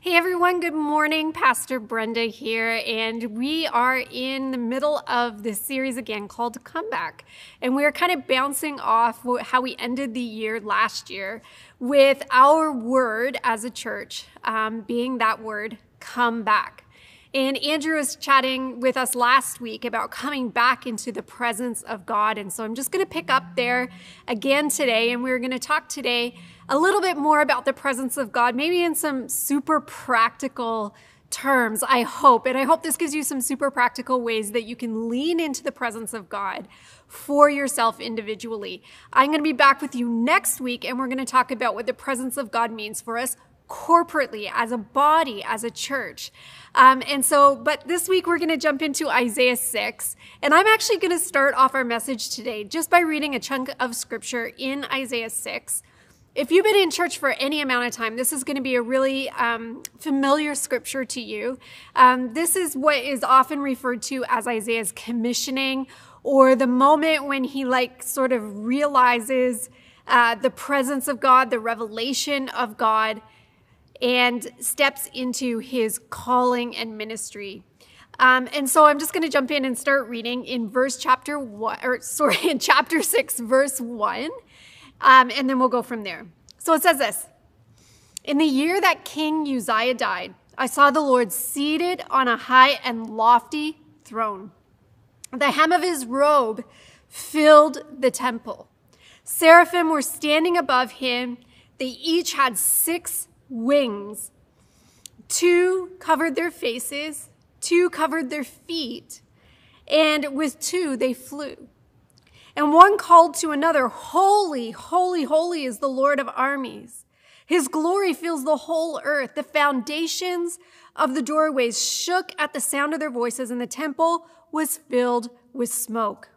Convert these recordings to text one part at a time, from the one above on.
Hey everyone, good morning. Pastor Brenda here, and we are in the middle of this series again called Comeback. And we're kind of bouncing off how we ended the year last year with our word as a church um, being that word, come back. And Andrew was chatting with us last week about coming back into the presence of God. And so I'm just going to pick up there again today. And we're going to talk today a little bit more about the presence of God, maybe in some super practical terms, I hope. And I hope this gives you some super practical ways that you can lean into the presence of God for yourself individually. I'm going to be back with you next week, and we're going to talk about what the presence of God means for us corporately, as a body, as a church. Um, and so, but this week we're going to jump into Isaiah 6. And I'm actually going to start off our message today just by reading a chunk of scripture in Isaiah 6. If you've been in church for any amount of time, this is going to be a really um, familiar scripture to you. Um, this is what is often referred to as Isaiah's commissioning, or the moment when he, like, sort of realizes uh, the presence of God, the revelation of God and steps into his calling and ministry. Um, and so I'm just going to jump in and start reading in verse chapter one, or sorry, in chapter six, verse one, um, and then we'll go from there. So it says this In the year that King Uzziah died, I saw the Lord seated on a high and lofty throne. The hem of his robe filled the temple. Seraphim were standing above him. They each had six wings. Two covered their faces, two covered their feet, and with two they flew. And one called to another, Holy, holy, holy is the Lord of armies. His glory fills the whole earth. The foundations of the doorways shook at the sound of their voices, and the temple was filled with smoke.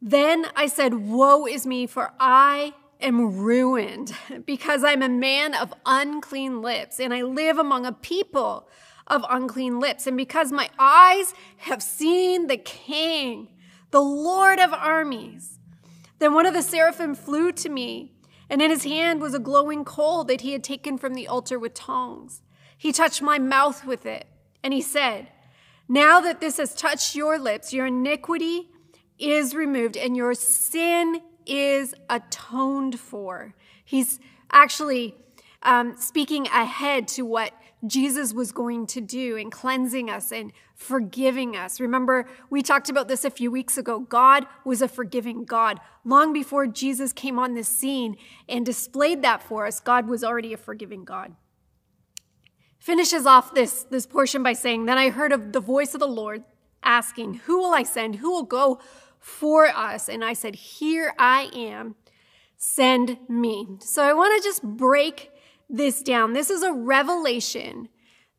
Then I said, Woe is me, for I am ruined because I'm a man of unclean lips and I live among a people of unclean lips. And because my eyes have seen the King, the Lord of armies. Then one of the seraphim flew to me, and in his hand was a glowing coal that he had taken from the altar with tongs. He touched my mouth with it, and he said, Now that this has touched your lips, your iniquity is removed, and your sin is atoned for. He's actually um, speaking ahead to what Jesus was going to do in cleansing us and forgiving us. Remember, we talked about this a few weeks ago. God was a forgiving God. Long before Jesus came on the scene and displayed that for us, God was already a forgiving God. Finishes off this, this portion by saying, Then I heard of the voice of the Lord asking, Who will I send? Who will go for us. And I said, Here I am, send me. So I want to just break this down. This is a revelation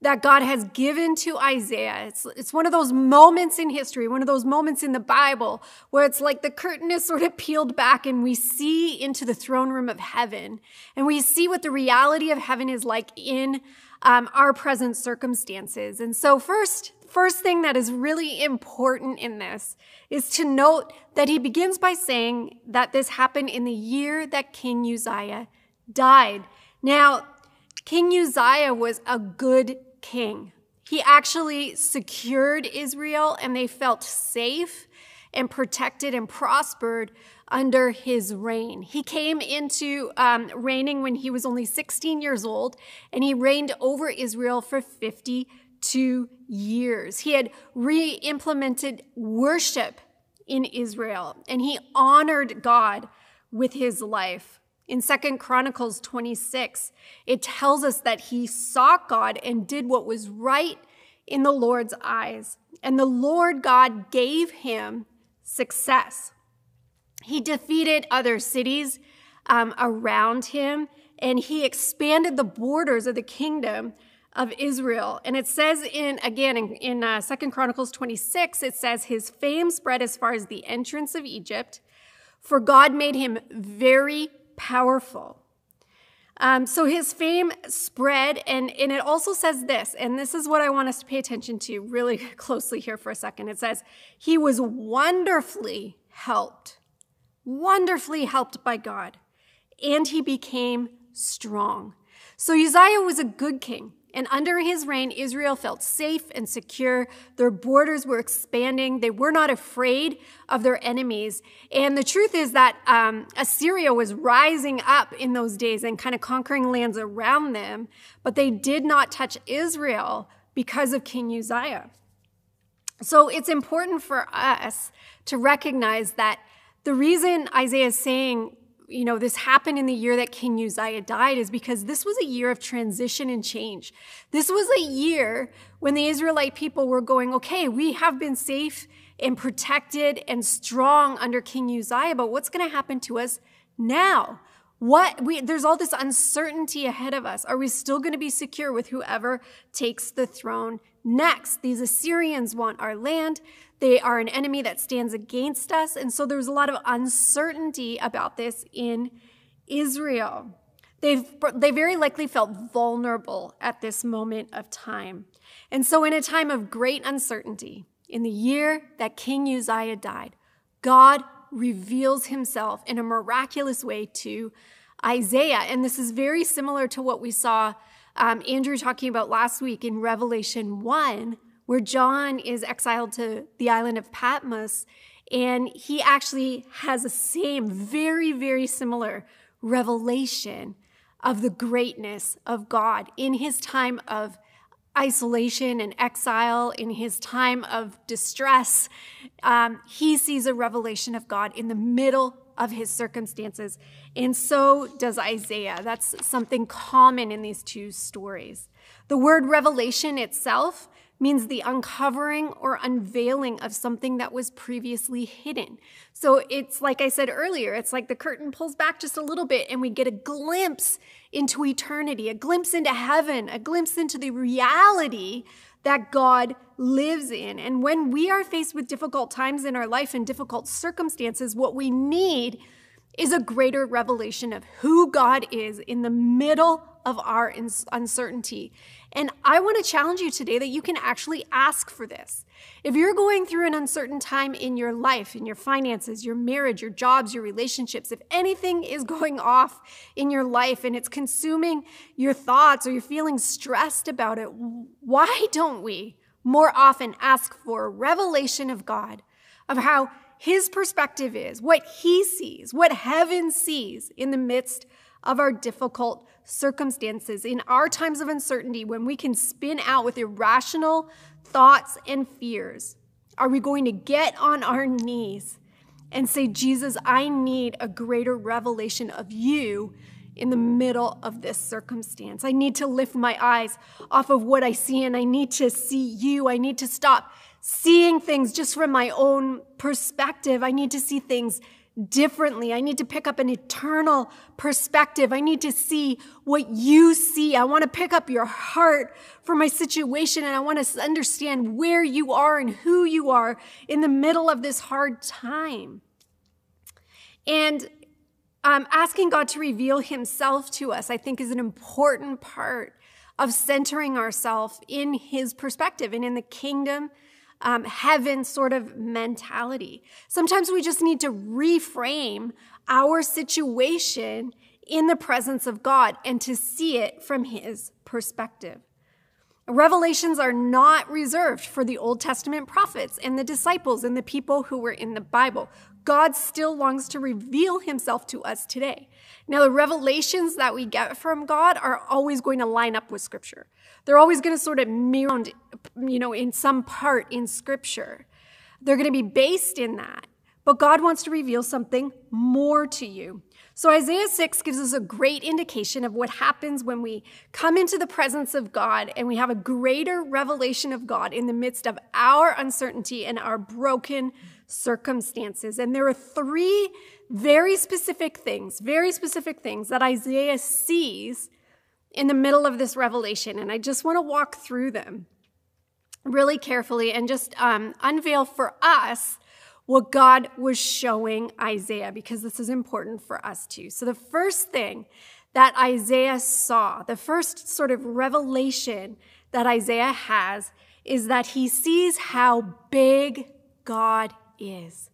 that God has given to Isaiah. It's, it's one of those moments in history, one of those moments in the Bible where it's like the curtain is sort of peeled back and we see into the throne room of heaven and we see what the reality of heaven is like in um, our present circumstances. And so, first, first thing that is really important in this is to note that he begins by saying that this happened in the year that King Uzziah died. Now, King Uzziah was a good king. He actually secured Israel and they felt safe and protected and prospered under his reign. He came into um, reigning when he was only 16 years old and he reigned over Israel for 52 years. He had re implemented worship in Israel and he honored God with his life. In Second Chronicles 26, it tells us that he sought God and did what was right in the Lord's eyes. And the Lord God gave him success. He defeated other cities um, around him and he expanded the borders of the kingdom of Israel. And it says in, again, in, in uh, 2 Chronicles 26, it says, His fame spread as far as the entrance of Egypt, for God made him very powerful. Um, so his fame spread, and, and it also says this, and this is what I want us to pay attention to really closely here for a second. It says, He was wonderfully helped, wonderfully helped by God, and he became strong. So Uzziah was a good king. And under his reign, Israel felt safe and secure. Their borders were expanding. They were not afraid of their enemies. And the truth is that um, Assyria was rising up in those days and kind of conquering lands around them, but they did not touch Israel because of King Uzziah. So it's important for us to recognize that the reason Isaiah is saying you know, this happened in the year that King Uzziah died is because this was a year of transition and change. This was a year when the Israelite people were going, okay, we have been safe and protected and strong under King Uzziah, but what's going to happen to us now? What we there's all this uncertainty ahead of us. Are we still going to be secure with whoever takes the throne next? These Assyrians want our land. They are an enemy that stands against us. And so there's a lot of uncertainty about this in Israel. They've, they very likely felt vulnerable at this moment of time. And so, in a time of great uncertainty, in the year that King Uzziah died, God reveals himself in a miraculous way to Isaiah. And this is very similar to what we saw um, Andrew talking about last week in Revelation 1, where John is exiled to the island of Patmos. And he actually has the same, very, very similar revelation of the greatness of God in his time of isolation and exile, in his time of distress. Um, he sees a revelation of God in the middle of his circumstances. And so does Isaiah. That's something common in these two stories. The word revelation itself means the uncovering or unveiling of something that was previously hidden. So it's like I said earlier, it's like the curtain pulls back just a little bit and we get a glimpse into eternity, a glimpse into heaven, a glimpse into the reality that God lives in. And when we are faced with difficult times in our life and difficult circumstances, what we need is a greater revelation of who God is in the middle of our uncertainty. And I want to challenge you today that you can actually ask for this. If you're going through an uncertain time in your life, in your finances, your marriage, your jobs, your relationships, if anything is going off in your life and it's consuming your thoughts or you're feeling stressed about it, why don't we more often ask for a revelation of God, of how his perspective is, what he sees, what heaven sees in the midst of our difficult circumstances, in our times of uncertainty, when we can spin out with irrational thoughts and fears? Are we going to get on our knees and say, Jesus, I need a greater revelation of you in the middle of this circumstance? I need to lift my eyes off of what I see and I need to see you. I need to stop seeing things just from my own perspective. I need to see things differently. I need to pick up an eternal perspective. I need to see what you see. I want to pick up your heart for my situation and I want to understand where you are and who you are in the middle of this hard time. And um, asking God to reveal himself to us, I think, is an important part of centering ourselves in his perspective and in the kingdom um, heaven sort of mentality. Sometimes we just need to reframe our situation in the presence of God and to see it from his perspective. Revelations are not reserved for the Old Testament prophets and the disciples and the people who were in the Bible. God still longs to reveal himself to us today. Now, the revelations that we get from God are always going to line up with Scripture. They're always going to sort of mirror, you know, in some part in Scripture. They're going to be based in that. But God wants to reveal something more to you. So Isaiah 6 gives us a great indication of what happens when we come into the presence of God and we have a greater revelation of God in the midst of our uncertainty and our broken circumstances. And there are three very specific things, very specific things that Isaiah sees in the middle of this revelation. And I just want to walk through them really carefully and just um, unveil for us what God was showing Isaiah, because this is important for us too. So, the first thing that Isaiah saw, the first sort of revelation that Isaiah has, is that he sees how big God is.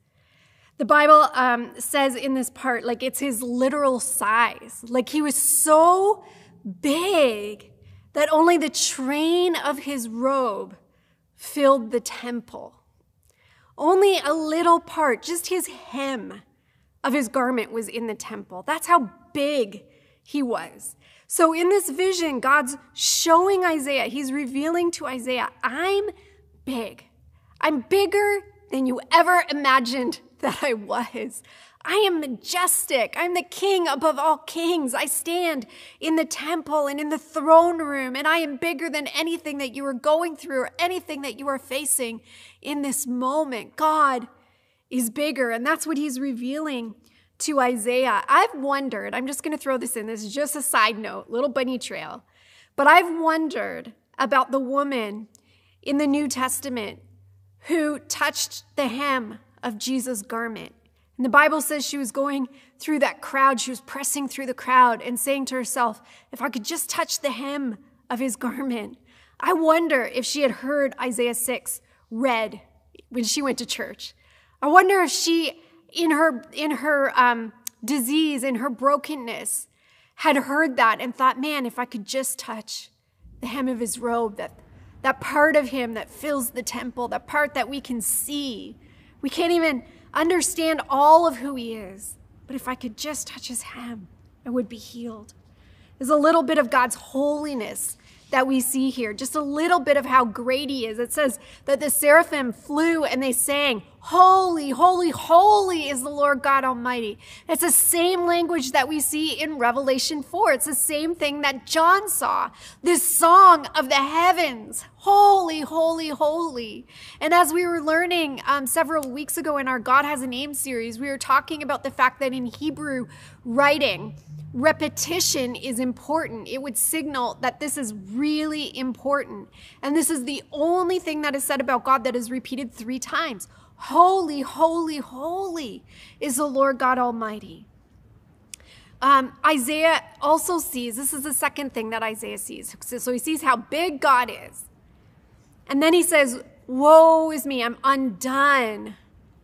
The Bible um, says in this part, like it's his literal size. Like he was so big that only the train of his robe filled the temple. Only a little part, just his hem of his garment was in the temple. That's how big he was. So in this vision, God's showing Isaiah, he's revealing to Isaiah, I'm big. I'm bigger than you ever imagined that I was. I am majestic. I'm the king above all kings. I stand in the temple and in the throne room, and I am bigger than anything that you are going through or anything that you are facing in this moment. God is bigger, and that's what he's revealing to Isaiah. I've wondered, I'm just going to throw this in, this is just a side note, little bunny trail, but I've wondered about the woman in the New Testament who touched the hem of Jesus' garment. And the Bible says she was going through that crowd. She was pressing through the crowd and saying to herself, If I could just touch the hem of his garment. I wonder if she had heard Isaiah 6 read when she went to church. I wonder if she, in her, in her um, disease, in her brokenness, had heard that and thought, man, if I could just touch the hem of his robe, that, that part of him that fills the temple, that part that we can see. We can't even understand all of who he is. But if I could just touch his hem, I would be healed. There's a little bit of God's holiness that we see here, just a little bit of how great he is. It says that the seraphim flew and they sang, Holy, holy, holy is the Lord God Almighty. It's the same language that we see in Revelation 4. It's the same thing that John saw. This song of the heavens, holy, holy, holy. And as we were learning um, several weeks ago in our God Has a Name series, we were talking about the fact that in Hebrew writing, repetition is important. It would signal that this is really important. And this is the only thing that is said about God that is repeated three times. Holy, holy, holy is the Lord God Almighty. Um, Isaiah also sees, this is the second thing that Isaiah sees. So he sees how big God is. And then he says, Woe is me, I'm undone.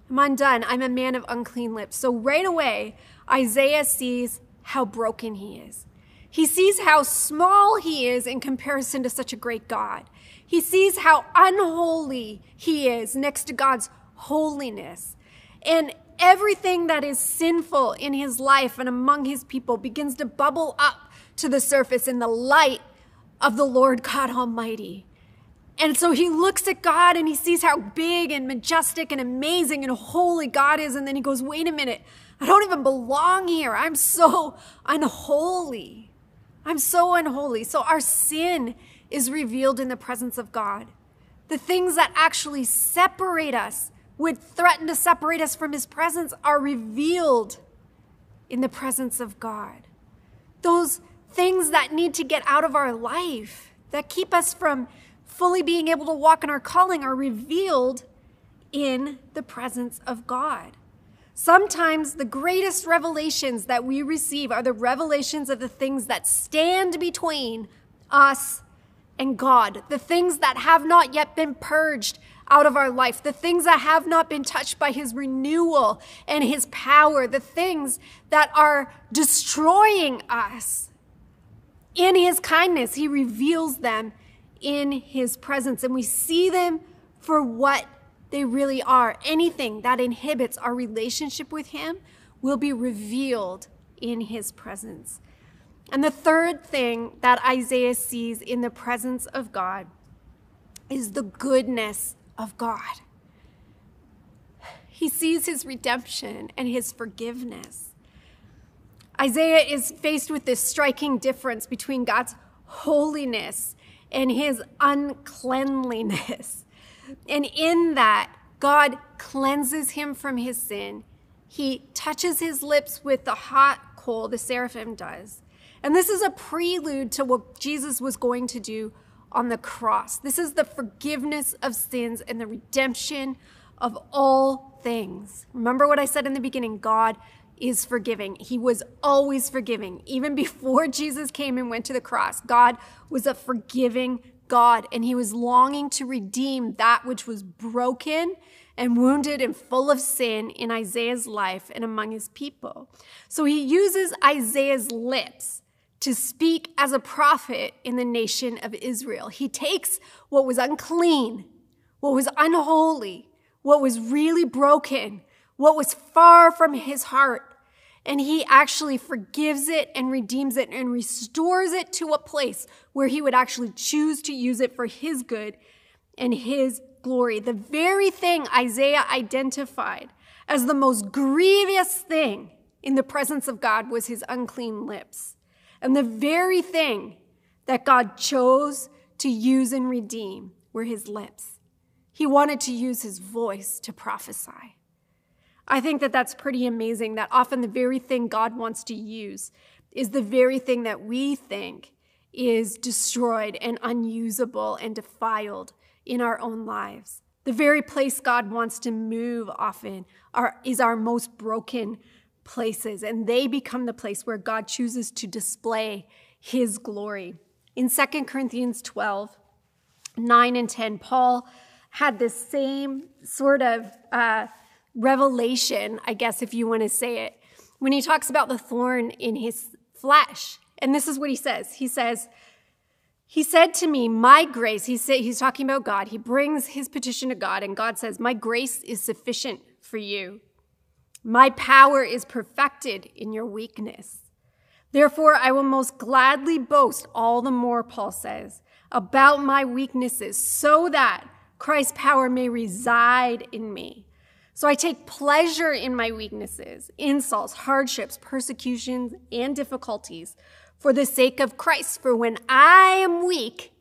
I'm undone. I'm a man of unclean lips. So right away, Isaiah sees how broken he is. He sees how small he is in comparison to such a great God. He sees how unholy he is next to God's holiness. And everything that is sinful in his life and among his people begins to bubble up to the surface in the light of the Lord God Almighty. And so he looks at God and he sees how big and majestic and amazing and holy God is. And then he goes, wait a minute, I don't even belong here. I'm so unholy. I'm so unholy. So our sin is revealed in the presence of God. The things that actually separate us would threaten to separate us from his presence are revealed in the presence of God. Those things that need to get out of our life, that keep us from fully being able to walk in our calling, are revealed in the presence of God. Sometimes the greatest revelations that we receive are the revelations of the things that stand between us and God, the things that have not yet been purged out of our life, the things that have not been touched by his renewal and his power, the things that are destroying us. In his kindness, he reveals them in his presence, and we see them for what they really are. Anything that inhibits our relationship with him will be revealed in his presence. And the third thing that Isaiah sees in the presence of God is the goodness of God. He sees his redemption and his forgiveness. Isaiah is faced with this striking difference between God's holiness and his uncleanliness. And in that, God cleanses him from his sin. He touches his lips with the hot coal, the seraphim does. And this is a prelude to what Jesus was going to do on the cross. This is the forgiveness of sins and the redemption of all things. Remember what I said in the beginning God is forgiving. He was always forgiving. Even before Jesus came and went to the cross, God was a forgiving God, and He was longing to redeem that which was broken and wounded and full of sin in Isaiah's life and among his people. So He uses Isaiah's lips to speak as a prophet in the nation of Israel. He takes what was unclean, what was unholy, what was really broken, what was far from his heart, and he actually forgives it and redeems it and restores it to a place where he would actually choose to use it for his good and his glory. The very thing Isaiah identified as the most grievous thing in the presence of God was his unclean lips. And the very thing that God chose to use and redeem were his lips. He wanted to use his voice to prophesy. I think that that's pretty amazing that often the very thing God wants to use is the very thing that we think is destroyed and unusable and defiled in our own lives. The very place God wants to move often are, is our most broken places, and they become the place where God chooses to display his glory. In 2 Corinthians 12, 9 and 10, Paul had this same sort of uh, revelation, I guess, if you want to say it, when he talks about the thorn in his flesh. And this is what he says. He says, he said to me, My grace, he said, he's talking about God. He brings his petition to God, and God says, My grace is sufficient for you. My power is perfected in your weakness. Therefore, I will most gladly boast all the more, Paul says, about my weaknesses, so that Christ's power may reside in me. So I take pleasure in my weaknesses, insults, hardships, persecutions, and difficulties for the sake of Christ. For when I am weak,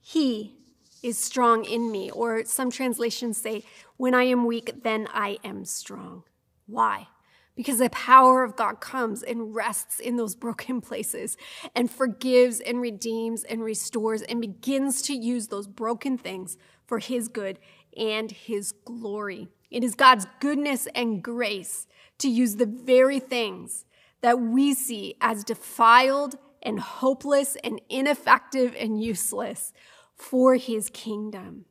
he is strong in me. Or some translations say, when I am weak, then I am strong. Why? Because the power of God comes and rests in those broken places and forgives and redeems and restores and begins to use those broken things for his good and his glory. It is God's goodness and grace to use the very things that we see as defiled and hopeless and ineffective and useless for his kingdom.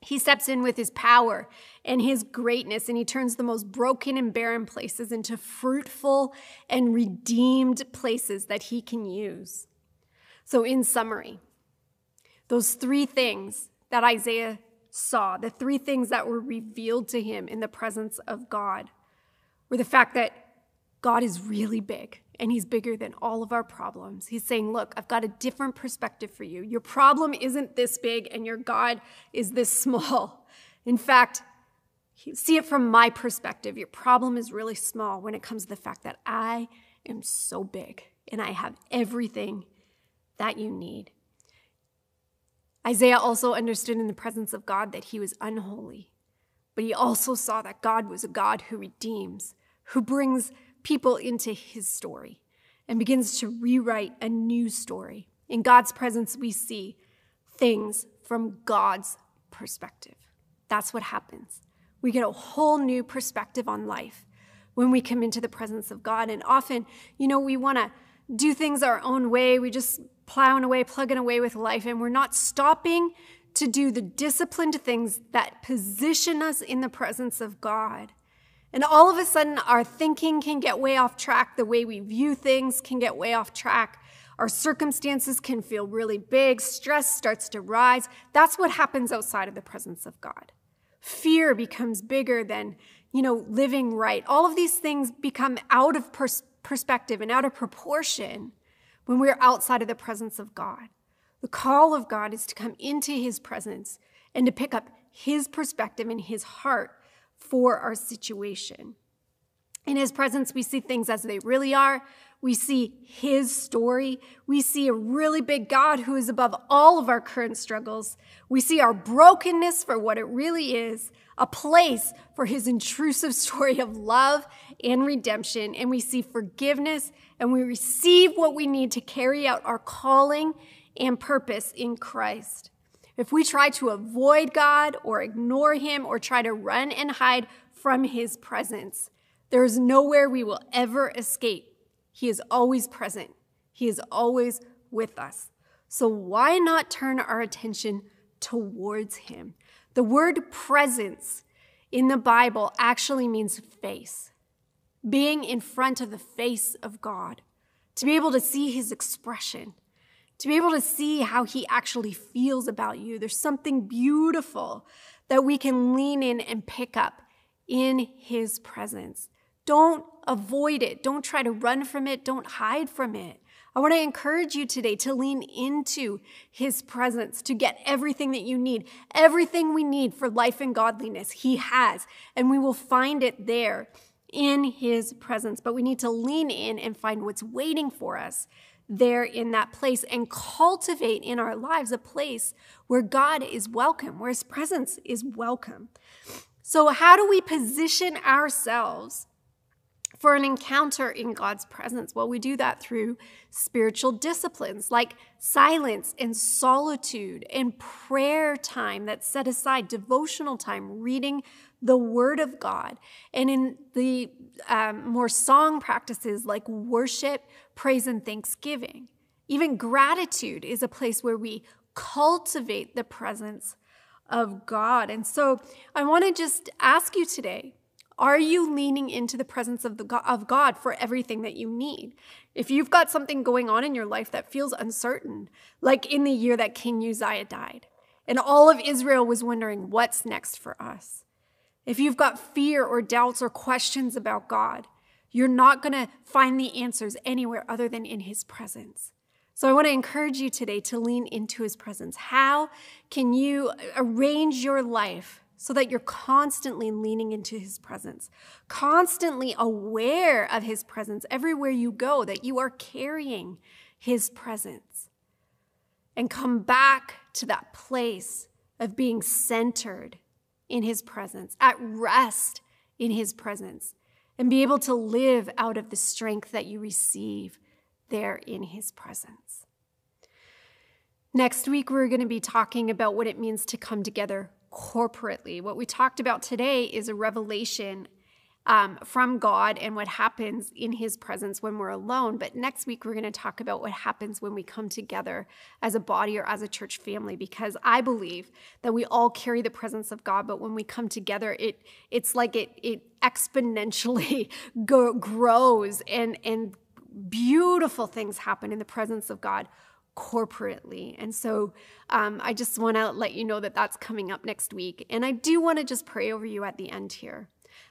He steps in with his power and his greatness, and he turns the most broken and barren places into fruitful and redeemed places that he can use. So, in summary, those three things that Isaiah saw, the three things that were revealed to him in the presence of God, were the fact that God is really big and he's bigger than all of our problems. He's saying, Look, I've got a different perspective for you. Your problem isn't this big and your God is this small. In fact, see it from my perspective. Your problem is really small when it comes to the fact that I am so big and I have everything that you need. Isaiah also understood in the presence of God that he was unholy, but he also saw that God was a God who redeems, who brings people into his story and begins to rewrite a new story. In God's presence, we see things from God's perspective. That's what happens. We get a whole new perspective on life when we come into the presence of God. And often, you know, we want to do things our own way. We just plowing away, plugging away with life, and we're not stopping to do the disciplined things that position us in the presence of God. And all of a sudden, our thinking can get way off track. The way we view things can get way off track. Our circumstances can feel really big. Stress starts to rise. That's what happens outside of the presence of God. Fear becomes bigger than, you know, living right. All of these things become out of pers- perspective and out of proportion when we're outside of the presence of God. The call of God is to come into his presence and to pick up his perspective and his heart for our situation. In his presence, we see things as they really are. We see his story. We see a really big God who is above all of our current struggles. We see our brokenness for what it really is, a place for his intrusive story of love and redemption. And we see forgiveness and we receive what we need to carry out our calling and purpose in Christ. If we try to avoid God or ignore Him or try to run and hide from His presence, there is nowhere we will ever escape. He is always present, He is always with us. So why not turn our attention towards Him? The word presence in the Bible actually means face being in front of the face of God, to be able to see his expression, to be able to see how he actually feels about you. There's something beautiful that we can lean in and pick up in his presence. Don't avoid it. Don't try to run from it. Don't hide from it. I want to encourage you today to lean into his presence to get everything that you need. Everything we need for life and godliness, he has, and we will find it there in his presence. But we need to lean in and find what's waiting for us there in that place and cultivate in our lives a place where God is welcome, where his presence is welcome. So, how do we position ourselves for an encounter in God's presence? Well, we do that through spiritual disciplines like silence and solitude and prayer time that's set aside, devotional time, reading the Word of God. And in the um, more song practices like worship, praise, and thanksgiving. Even gratitude is a place where we cultivate the presence of God. And so I want to just ask you today are you leaning into the presence of, the, of God for everything that you need? If you've got something going on in your life that feels uncertain, like in the year that King Uzziah died, and all of Israel was wondering, what's next for us? If you've got fear or doubts or questions about God, you're not going to find the answers anywhere other than in His presence. So I want to encourage you today to lean into His presence. How can you arrange your life so that you're constantly leaning into his presence, constantly aware of his presence everywhere you go, that you are carrying his presence. And come back to that place of being centered in his presence, at rest in his presence, and be able to live out of the strength that you receive there in his presence. Next week, we're going to be talking about what it means to come together corporately. What we talked about today is a revelation um, from God and what happens in His presence when we're alone. But next week, we're going to talk about what happens when we come together as a body or as a church family, because I believe that we all carry the presence of God, but when we come together, it it's like it it exponentially go, grows and and beautiful things happen in the presence of God corporately. And so um, I just want to let you know that that's coming up next week. And I do want to just pray over you at the end here.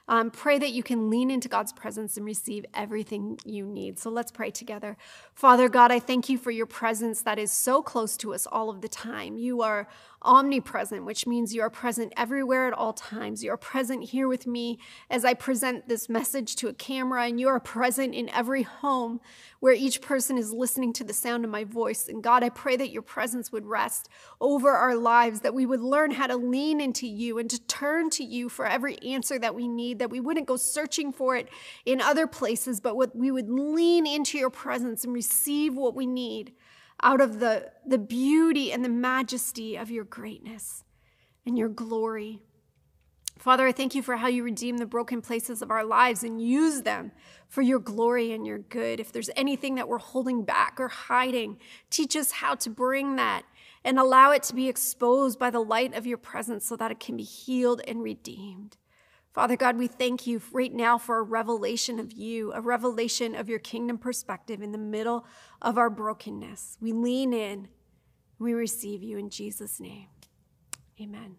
Um, pray that you can lean into God's presence and receive everything you need. So let's pray together. Father God, I thank you for your presence that is so close to us all of the time. You are omnipresent, which means you are present everywhere at all times. You are present here with me as I present this message to a camera, and you are present in every home where each person is listening to the sound of my voice. And God, I pray that your presence would rest over our lives, that we would learn how to lean into you and to turn to you for every answer that we need, that we wouldn't go searching for it in other places, but we would lean into your presence and receive what we need out of the, the beauty and the majesty of your greatness and your glory. Father, I thank you for how you redeem the broken places of our lives and use them for your glory and your good. If there's anything that we're holding back or hiding, teach us how to bring that and allow it to be exposed by the light of your presence so that it can be healed and redeemed. Father God, we thank you right now for a revelation of you, a revelation of your kingdom perspective in the middle of our brokenness. We lean in, we receive you in Jesus' name. Amen.